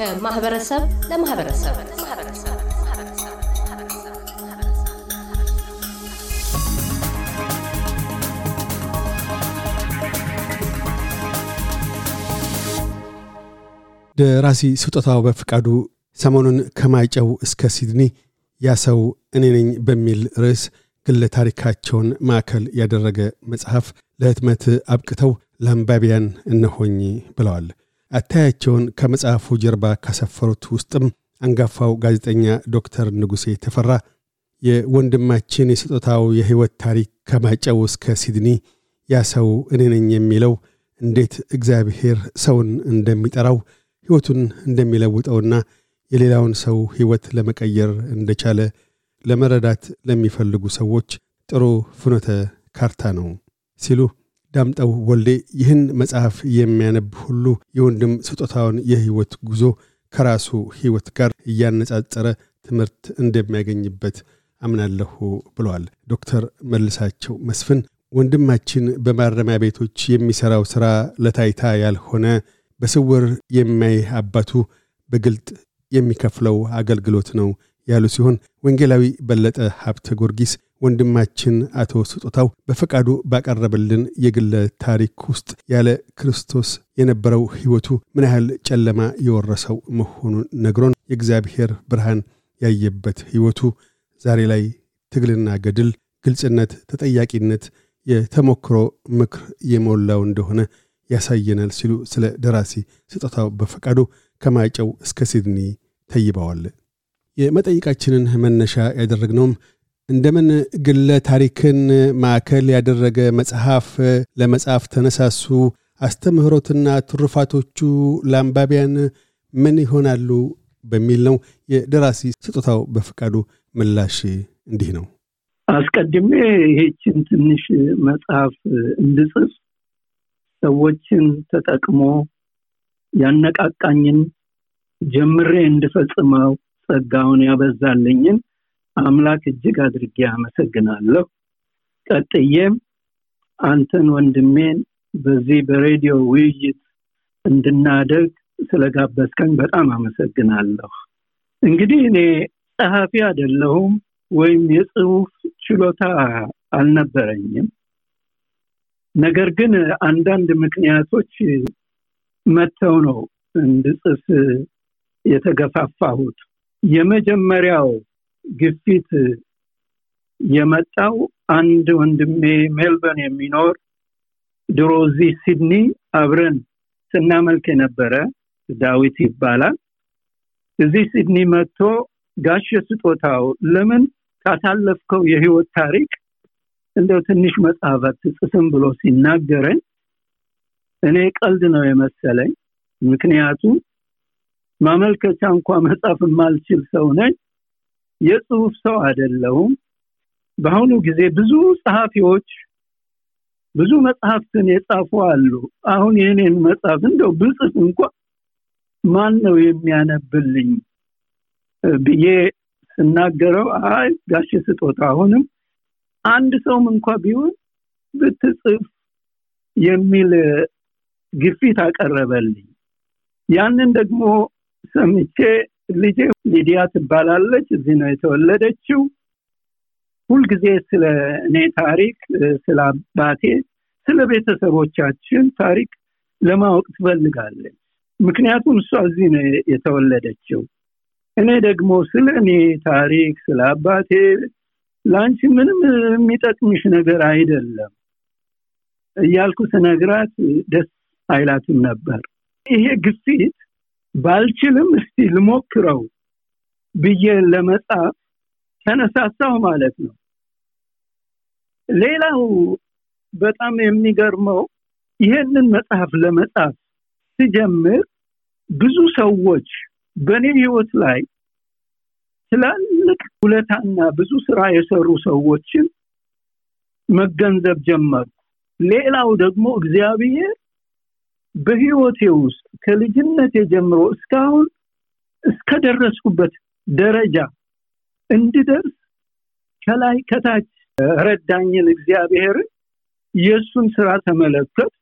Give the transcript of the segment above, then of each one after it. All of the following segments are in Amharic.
ከማህበረሰብ ለማህበረሰብ ደራሲ ስጦታው በፍቃዱ ሰሞኑን ከማይጨው እስከ ሲድኒ ያ ሰው በሚል ርዕስ ግለ ታሪካቸውን ማዕከል ያደረገ መጽሐፍ ለህትመት አብቅተው ለአንባቢያን እነሆኝ ብለዋል። አታያቸውን ከመጽሐፉ ጀርባ ካሰፈሩት ውስጥም አንጋፋው ጋዜጠኛ ዶክተር ንጉሴ ተፈራ የወንድማችን የስጦታው የህይወት ታሪክ ከማጨው እስከ ሲድኒ ያ ሰው እኔ የሚለው እንዴት እግዚአብሔር ሰውን እንደሚጠራው ሕይወቱን እንደሚለውጠውና የሌላውን ሰው ሕይወት ለመቀየር እንደቻለ ለመረዳት ለሚፈልጉ ሰዎች ጥሩ ፍኖተ ካርታ ነው ሲሉ ዳምጠው ወልዴ ይህን መጽሐፍ የሚያነብ ሁሉ የወንድም ስጦታውን የሕይወት ጉዞ ከራሱ ሕይወት ጋር እያነጻጸረ ትምህርት እንደሚያገኝበት አምናለሁ ብለዋል። ዶክተር መልሳቸው መስፍን ወንድማችን በማረሚያ ቤቶች የሚሠራው ሥራ ለታይታ ያልሆነ በስውር የሚያይ አባቱ በግልጥ የሚከፍለው አገልግሎት ነው ያሉ ሲሆን ወንጌላዊ በለጠ ሀብተ ጊዮርጊስ ወንድማችን አቶ ስጦታው በፈቃዱ ባቀረበልን የግለ ታሪክ ውስጥ ያለ ክርስቶስ የነበረው ሕይወቱ ምን ያህል ጨለማ የወረሰው መሆኑን ነግሮን የእግዚአብሔር ብርሃን ያየበት ሕይወቱ ዛሬ ላይ ትግልና ገድል፣ ግልጽነት፣ ተጠያቂነት፣ የተሞክሮ ምክር የሞላው እንደሆነ ያሳየናል ሲሉ ስለ ደራሲ ስጦታው በፈቃዱ ከማይጨው እስከ ሲድኒ ተይበዋል። የመጠይቃችንን መነሻ ያደረግነውም እንደምን ግለ ታሪክን ማዕከል ያደረገ መጽሐፍ ለመጽሐፍ ተነሳሱ? አስተምህሮትና ትሩፋቶቹ ለአንባቢያን ምን ይሆናሉ? በሚል ነው። የደራሲ ስጦታው በፈቃዱ ምላሽ እንዲህ ነው። አስቀድሜ ይሄችን ትንሽ መጽሐፍ እንድጽፍ ሰዎችን ተጠቅሞ ያነቃቃኝን ጀምሬ እንድፈጽመው ጸጋውን ያበዛልኝን አምላክ እጅግ አድርጌ አመሰግናለሁ። ቀጥዬም አንተን ወንድሜን በዚህ በሬዲዮ ውይይት እንድናደርግ ስለጋበዝከኝ በጣም አመሰግናለሁ። እንግዲህ እኔ ጸሐፊ አይደለሁም ወይም የጽሁፍ ችሎታ አልነበረኝም። ነገር ግን አንዳንድ ምክንያቶች መጥተው ነው እንድጽፍ የተገፋፋሁት። የመጀመሪያው ግፊት የመጣው አንድ ወንድሜ ሜልበርን የሚኖር ድሮ እዚህ ሲድኒ አብረን ስናመልክ የነበረ ዳዊት ይባላል። እዚህ ሲድኒ መጥቶ ጋሽ ስጦታው ለምን ካሳለፍከው የህይወት ታሪክ እንደው ትንሽ መጽሐፍ አትጽፍም ብሎ ሲናገረኝ እኔ ቀልድ ነው የመሰለኝ። ምክንያቱም ማመልከቻ እንኳ መጻፍ የማልችል ሰው ነኝ። የጽሁፍ ሰው አይደለሁም። በአሁኑ ጊዜ ብዙ ጸሐፊዎች ብዙ መጽሐፍትን የጻፉ አሉ። አሁን የኔን መጽሐፍ እንደው ብጽፍ እንኳ ማን ነው የሚያነብልኝ ብዬ ስናገረው አይ ጋሽ ስጦታ አሁንም አንድ ሰውም እንኳ ቢሆን ብትጽፍ የሚል ግፊት አቀረበልኝ። ያንን ደግሞ ሰምቼ ልጄ ሊዲያ ትባላለች። እዚህ ነው የተወለደችው። ሁልጊዜ ስለ እኔ ታሪክ፣ ስለ አባቴ፣ ስለ ቤተሰቦቻችን ታሪክ ለማወቅ ትፈልጋለች። ምክንያቱም እሷ እዚህ ነው የተወለደችው። እኔ ደግሞ ስለ እኔ ታሪክ፣ ስለ አባቴ ለአንቺ ምንም የሚጠቅምሽ ነገር አይደለም እያልኩ ስነግራት ደስ አይላትም ነበር። ይሄ ግፊት ባልችልም እስቲ ልሞክረው ብዬ ለመጻፍ ተነሳሳው ማለት ነው። ሌላው በጣም የሚገርመው ይሄንን መጽሐፍ ለመጻፍ ስጀምር ብዙ ሰዎች በእኔ ህይወት ላይ ትላልቅ ውለታና ብዙ ስራ የሰሩ ሰዎችን መገንዘብ ጀመርኩ። ሌላው ደግሞ እግዚአብሔር በህይወቴ ውስጥ ከልጅነቴ ጀምሮ እስካሁን እስከደረስኩበት ደረጃ እንድደርስ ከላይ ከታች ረዳኝን እግዚአብሔርን የእሱን ስራ ተመለከት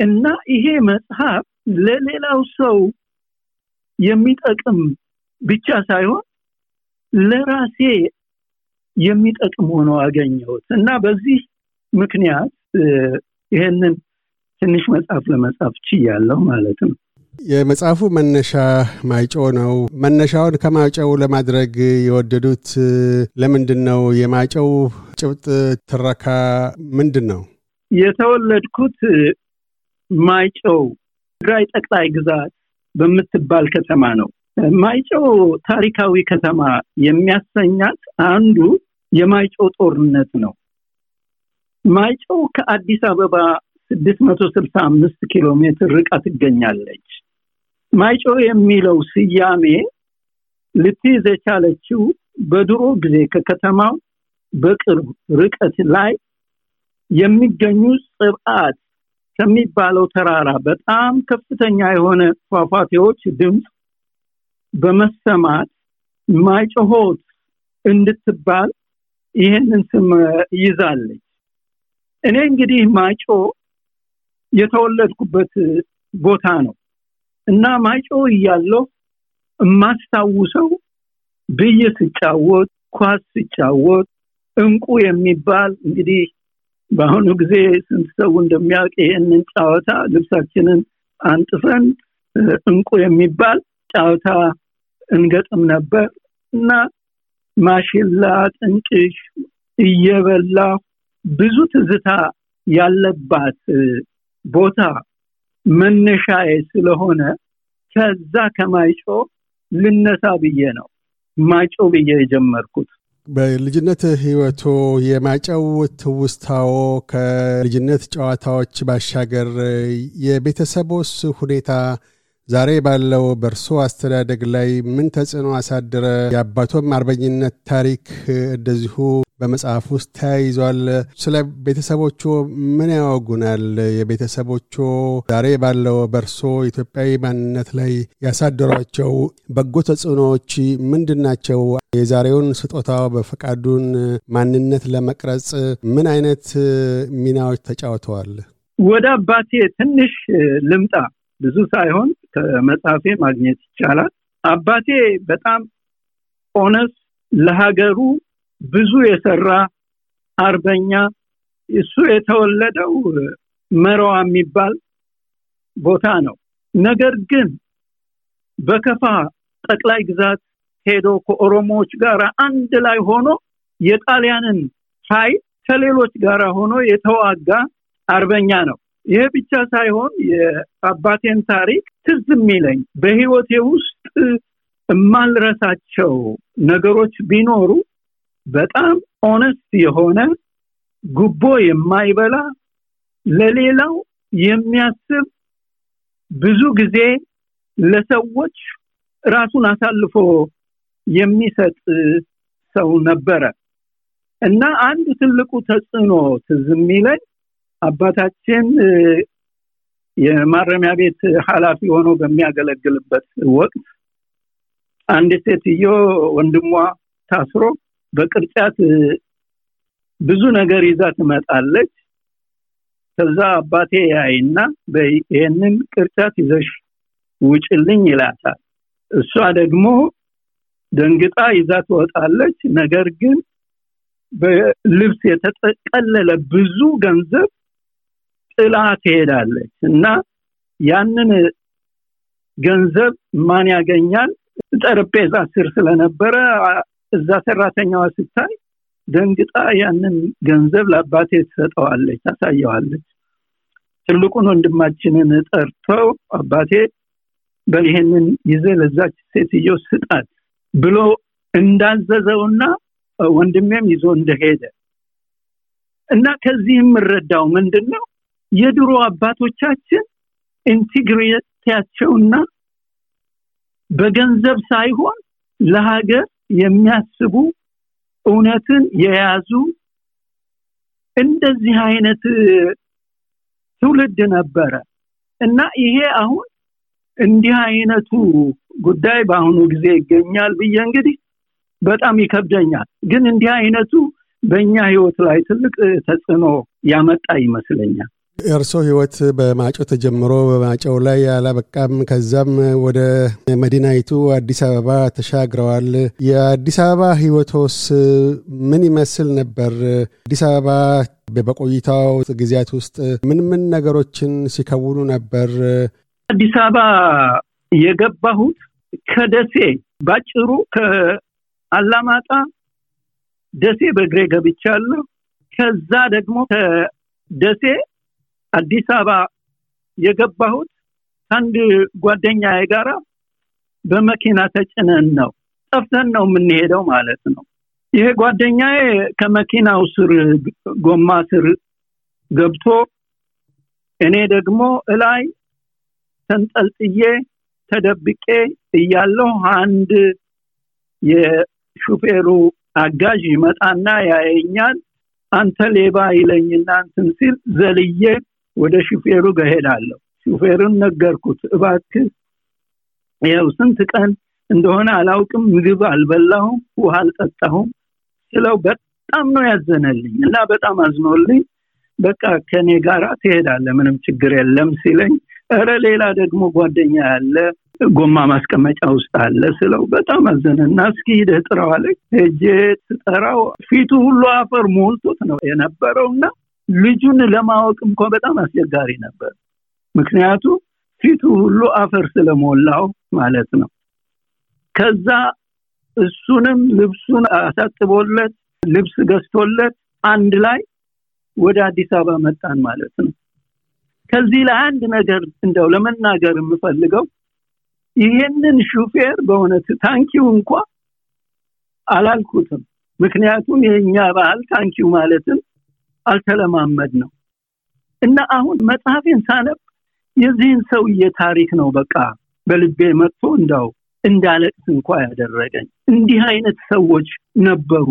እና ይሄ መጽሐፍ ለሌላው ሰው የሚጠቅም ብቻ ሳይሆን ለራሴ የሚጠቅም ሆኖ አገኘሁት እና በዚህ ምክንያት ይሄንን ትንሽ መጽሐፍ ለመጻፍ ችያለሁ ማለት ነው። የመጽሐፉ መነሻ ማይጮ ነው። መነሻውን ከማይጨው ለማድረግ የወደዱት ለምንድን ነው? የማይጨው ጭብጥ ትረካ ምንድን ነው? የተወለድኩት ማይጨው ትግራይ ጠቅላይ ግዛት በምትባል ከተማ ነው። ማይጨው ታሪካዊ ከተማ የሚያሰኛት አንዱ የማይጨው ጦርነት ነው። ማይጨው ከአዲስ አበባ ስድስት መቶ ስልሳ አምስት ኪሎ ሜትር ርቃ ትገኛለች። ማይጨው የሚለው ስያሜ ልትይዝ የቻለችው በድሮ ጊዜ ከከተማው በቅርብ ርቀት ላይ የሚገኙ ጽብዓት ከሚባለው ተራራ በጣም ከፍተኛ የሆነ ፏፏቴዎች ድምፅ በመሰማት ማይጨሆት እንድትባል ይህንን ስም ይዛለች። እኔ እንግዲህ ማይጮ የተወለድኩበት ቦታ ነው። እና ማይጮ እያለሁ የማስታውሰው ብይ ስጫወት፣ ኳስ ስጫወት፣ እንቁ የሚባል እንግዲህ በአሁኑ ጊዜ ስንት ሰው እንደሚያውቅ ይህንን ጨዋታ ልብሳችንን አንጥፈን እንቁ የሚባል ጨዋታ እንገጥም ነበር። እና ማሽላ ጥንቅሽ እየበላ ብዙ ትዝታ ያለባት ቦታ መነሻዬ ስለሆነ ከዛ ከማይጮ ልነሳ ብዬ ነው ማጮ ብዬ የጀመርኩት። በልጅነት ህይወቶ የማጨው ትውስታዎ ከልጅነት ጨዋታዎች ባሻገር የቤተሰቦስ ሁኔታ ዛሬ ባለው በእርሶ አስተዳደግ ላይ ምን ተጽዕኖ አሳደረ? የአባቶም አርበኝነት ታሪክ እንደዚሁ በመጽሐፍ ውስጥ ተያይዟል። ስለ ቤተሰቦቹ ምን ያወጉናል? የቤተሰቦቹ ዛሬ ባለው በእርሶ ኢትዮጵያዊ ማንነት ላይ ያሳደሯቸው በጎ ተጽዕኖዎች ምንድን ናቸው? የዛሬውን ስጦታው በፈቃዱን ማንነት ለመቅረጽ ምን አይነት ሚናዎች ተጫውተዋል? ወደ አባቴ ትንሽ ልምጣ። ብዙ ሳይሆን ከመጽሐፌ ማግኘት ይቻላል። አባቴ በጣም ኦነስ ለሀገሩ ብዙ የሰራ አርበኛ፣ እሱ የተወለደው መረዋ የሚባል ቦታ ነው። ነገር ግን በከፋ ጠቅላይ ግዛት ሄዶ ከኦሮሞዎች ጋር አንድ ላይ ሆኖ የጣሊያንን ኃይል ከሌሎች ጋር ሆኖ የተዋጋ አርበኛ ነው። ይሄ ብቻ ሳይሆን የአባቴን ታሪክ ትዝ የሚለኝ በህይወቴ ውስጥ የማልረሳቸው ነገሮች ቢኖሩ በጣም honest የሆነ ጉቦ የማይበላ ለሌላው የሚያስብ ብዙ ጊዜ ለሰዎች ራሱን አሳልፎ የሚሰጥ ሰው ነበረ። እና አንዱ ትልቁ ተጽዕኖ ትዝ የሚለኝ አባታችን የማረሚያ ቤት ኃላፊ ሆኖ በሚያገለግልበት ወቅት አንድ ሴትዮ ወንድሟ ታስሮ በቅርጫት ብዙ ነገር ይዛ ትመጣለች። ከዛ አባቴ ያይና ይህንን ቅርጫት ይዘሽ ውጭልኝ ይላታል። እሷ ደግሞ ደንግጣ ይዛ ትወጣለች። ነገር ግን በልብስ የተጠቀለለ ብዙ ገንዘብ ጥላ ትሄዳለች እና ያንን ገንዘብ ማን ያገኛል? ጠረጴዛ ስር ስለነበረ እዛ ሰራተኛዋ ስታይ ደንግጣ ያንን ገንዘብ ለአባቴ ትሰጠዋለች፣ ታሳየዋለች። ትልቁን ወንድማችንን ጠርተው አባቴ በይሄንን ይዘ ለዛች ሴትዮ ስጣት ብሎ እንዳዘዘውና ወንድሜም ይዞ እንደሄደ እና ከዚህ የምረዳው ምንድን ነው የድሮ አባቶቻችን ኢንቲግሪቲያቸውና በገንዘብ ሳይሆን ለሀገር የሚያስቡ እውነትን የያዙ እንደዚህ አይነት ትውልድ ነበረ እና ይሄ አሁን እንዲህ አይነቱ ጉዳይ በአሁኑ ጊዜ ይገኛል ብዬ እንግዲህ በጣም ይከብደኛል። ግን እንዲህ አይነቱ በእኛ ህይወት ላይ ትልቅ ተጽዕኖ ያመጣ ይመስለኛል። የእርሶ ህይወት በማጨው ተጀምሮ በማጨው ላይ አላበቃም። ከዛም ወደ መዲናይቱ አዲስ አበባ ተሻግረዋል። የአዲስ አበባ ህይወቶስ ምን ይመስል ነበር? አዲስ አበባ በቆይታው ጊዜያት ውስጥ ምን ምን ነገሮችን ሲከውኑ ነበር? አዲስ አበባ የገባሁት ከደሴ ባጭሩ ከአላማጣ ደሴ በእግሬ ገብቻለሁ። ከዛ ደግሞ ከደሴ አዲስ አበባ የገባሁት ከአንድ ጓደኛ ጋራ በመኪና ተጭነን ነው። ጠፍተን ነው የምንሄደው ማለት ነው። ይሄ ጓደኛዬ ከመኪናው ስር ጎማ ስር ገብቶ እኔ ደግሞ እላይ ተንጠልጥዬ ተደብቄ እያለሁ አንድ የሹፌሩ አጋዥ ይመጣና ያየኛል። አንተ ሌባ ይለኝና እንትን ሲል ዘልዬ ወደ ሹፌሩ ገሄዳለሁ። ሹፌሩን ነገርኩት፣ እባክህ ያው ስንት ቀን እንደሆነ አላውቅም፣ ምግብ አልበላሁም፣ ውሃ አልጠጣሁም ስለው በጣም ነው ያዘነልኝ እና በጣም አዝኖልኝ በቃ ከኔ ጋር ትሄዳለ ምንም ችግር የለም ሲለኝ እረ ሌላ ደግሞ ጓደኛ ያለ ጎማ ማስቀመጫ ውስጥ አለ ስለው በጣም አዘነና እስኪ ሂደህ ጥራው አለኝ። ሄጄ ፊቱ ሁሉ አፈር ሞልቶት ነው የነበረው እና ልጁን ለማወቅ እንኳ በጣም አስቸጋሪ ነበር። ምክንያቱ ፊቱ ሁሉ አፈር ስለሞላው ማለት ነው። ከዛ እሱንም ልብሱን አሳጥቦለት ልብስ ገዝቶለት አንድ ላይ ወደ አዲስ አበባ መጣን ማለት ነው። ከዚህ ላይ ነገር እንደው ለመናገር የምፈልገው ይሄንን ሹፌር በእውነት ታንኪው እንኳ አላልኩትም። ምክንያቱም የኛ ባህል thank you ማለትም አልተለማመድ ነው እና አሁን መጽሐፌን ሳነብ የዚህን ሰውዬ ታሪክ ነው በቃ በልቤ መጥቶ እንዳው እንዳለቅስ እንኳ ያደረገኝ። እንዲህ አይነት ሰዎች ነበሩ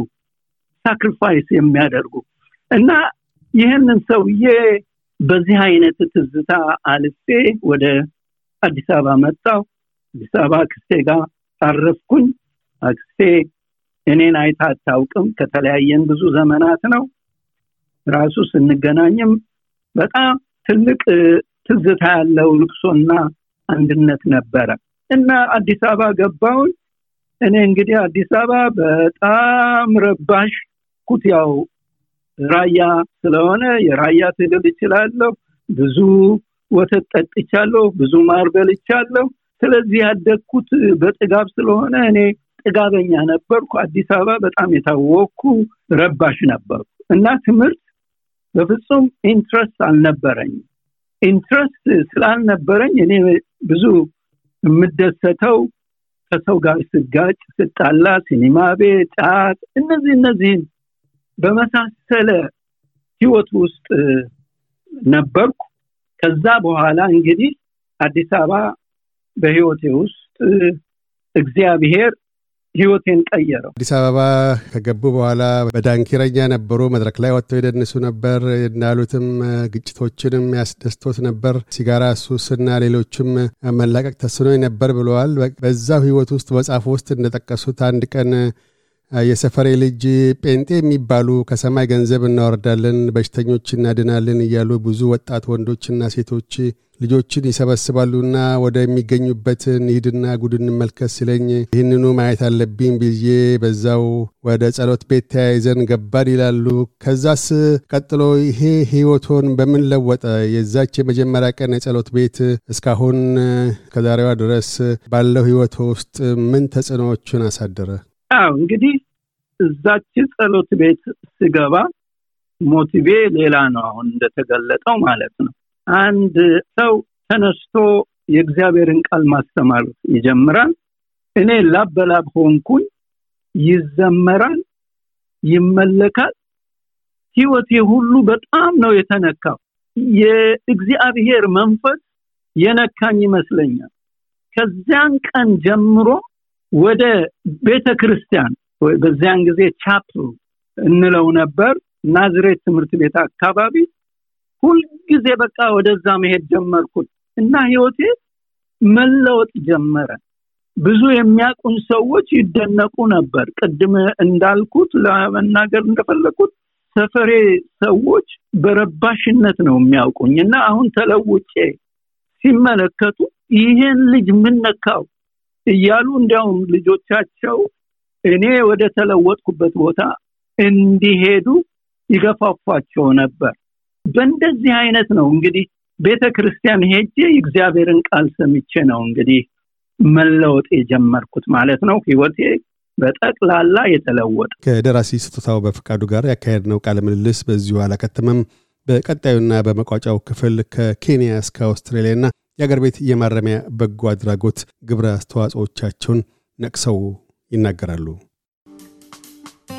sacrifice የሚያደርጉ እና ይህንን ሰውዬ በዚህ አይነት ትዝታ አልፌ ወደ አዲስ አበባ መጣው። አዲስ አበባ አክስቴ ጋር አረፍኩኝ። አክስቴ እኔን አይታ አታውቅም። ከተለያየን ብዙ ዘመናት ነው። ራሱ ስንገናኝም በጣም ትልቅ ትዝታ ያለው ልቅሶና አንድነት ነበረ እና አዲስ አበባ ገባውን እኔ እንግዲህ አዲስ አበባ በጣም ረባሽ ኩት ያው ራያ ስለሆነ የራያ ትግል እችላለሁ። ብዙ ወተት ጠጥቻለሁ፣ ብዙ ማር በልቻለሁ። ስለዚህ ያደግኩት በጥጋብ ስለሆነ እኔ ጥጋበኛ ነበርኩ። አዲስ አበባ በጣም የታወቅኩ ረባሽ ነበርኩ እና ትምህርት በፍጹም interest አልነበረኝም። interest ስላልነበረኝ እኔ ብዙ የምደሰተው ከሰው ጋር ስጋጭ፣ ስጣላ፣ ሲኒማ ቤት፣ ጫት እነዚህ እነዚህን በመሳሰለ ህይወት ውስጥ ነበርኩ። ከዛ በኋላ እንግዲህ አዲስ አበባ በህይወቴ ውስጥ እግዚአብሔር ህይወቴን ቀየረው። አዲስ አበባ ከገቡ በኋላ በዳንኪረኛ ነበሩ። መድረክ ላይ ወጥተው ይደንሱ ነበር። እንዳሉትም ግጭቶችንም ያስደስቶት ነበር። ሲጋራ ሱስና ሌሎችም መላቀቅ ተስኖ ነበር ብለዋል። በዛው ህይወት ውስጥ መጽሐፍ ውስጥ እንደጠቀሱት አንድ ቀን የሰፈሬ ልጅ ጴንጤ የሚባሉ ከሰማይ ገንዘብ እናወርዳለን፣ በሽተኞች እናድናለን እያሉ ብዙ ወጣት ወንዶችና ሴቶች ልጆችን ይሰበስባሉና ወደሚገኙበት እንሂድና ጉድ እንመልከት ሲለኝ ይህንኑ ማየት አለብኝ ብዬ በዛው ወደ ጸሎት ቤት ተያይዘን ገባን ይላሉ። ከዛስ ቀጥሎ ይሄ ህይወቶን በምን ለወጠ? የዛች የመጀመሪያ ቀን የጸሎት ቤት እስካሁን ከዛሬዋ ድረስ ባለው ህይወቶ ውስጥ ምን ተጽዕኖዎችን አሳደረ? አዎ እንግዲህ እዛች ጸሎት ቤት ስገባ ሞቲቬ ሌላ ነው። አሁን እንደተገለጠው ማለት ነው። አንድ ሰው ተነስቶ የእግዚአብሔርን ቃል ማስተማር ይጀምራል። እኔ ላብ በላብ ሆንኩኝ። ይዘመራል፣ ይመለካል። ህይወቴ ሁሉ በጣም ነው የተነካው። የእግዚአብሔር መንፈስ የነካኝ ይመስለኛል። ከዚያን ቀን ጀምሮ ወደ ቤተ ክርስቲያን በዚያን ጊዜ ቻፕል እንለው ነበር ናዝሬት ትምህርት ቤት አካባቢ ሁልጊዜ በቃ ወደዛ መሄድ ጀመርኩት እና ህይወቴ መለወጥ ጀመረ። ብዙ የሚያውቁን ሰዎች ይደነቁ ነበር። ቅድም እንዳልኩት ለመናገር እንደፈለግኩት የሰፈሬ ሰዎች በረባሽነት ነው የሚያውቁኝ እና አሁን ተለውጬ ሲመለከቱ ይሄን ልጅ ምን ነካው እያሉ እንዲያውም ልጆቻቸው እኔ ወደ ተለወጥኩበት ቦታ እንዲሄዱ ይገፋፏቸው ነበር። በእንደዚህ አይነት ነው እንግዲህ ቤተ ክርስቲያን ሄጄ የእግዚአብሔርን ቃል ሰምቼ ነው እንግዲህ መለወጥ የጀመርኩት ማለት ነው። ህይወቴ በጠቅላላ የተለወጠ ከደራሲ ስጦታው በፍቃዱ ጋር ያካሄድነው ቃለ ምልልስ በዚሁ አላከተመም። በቀጣዩና በመቋጫው ክፍል ከኬንያ እስከ አውስትራሊያና የአገር ቤት የማረሚያ በጎ አድራጎት ግብረ አስተዋጽኦቻቸውን ነቅሰው ይናገራሉ።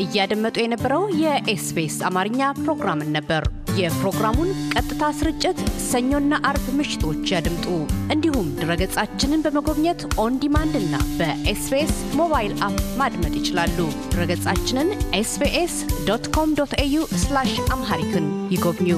እያደመጡ የነበረው የኤስቢኤስ አማርኛ ፕሮግራምን ነበር። የፕሮግራሙን ቀጥታ ስርጭት ሰኞና አርብ ምሽቶች ያድምጡ። እንዲሁም ድረገጻችንን በመጎብኘት on demand እና በኤስቢኤስ mobile app ማድመጥ ይችላሉ። ድረገጻችንን ኤስቢኤስ dot com dot au Amharic ን ይጎብኙ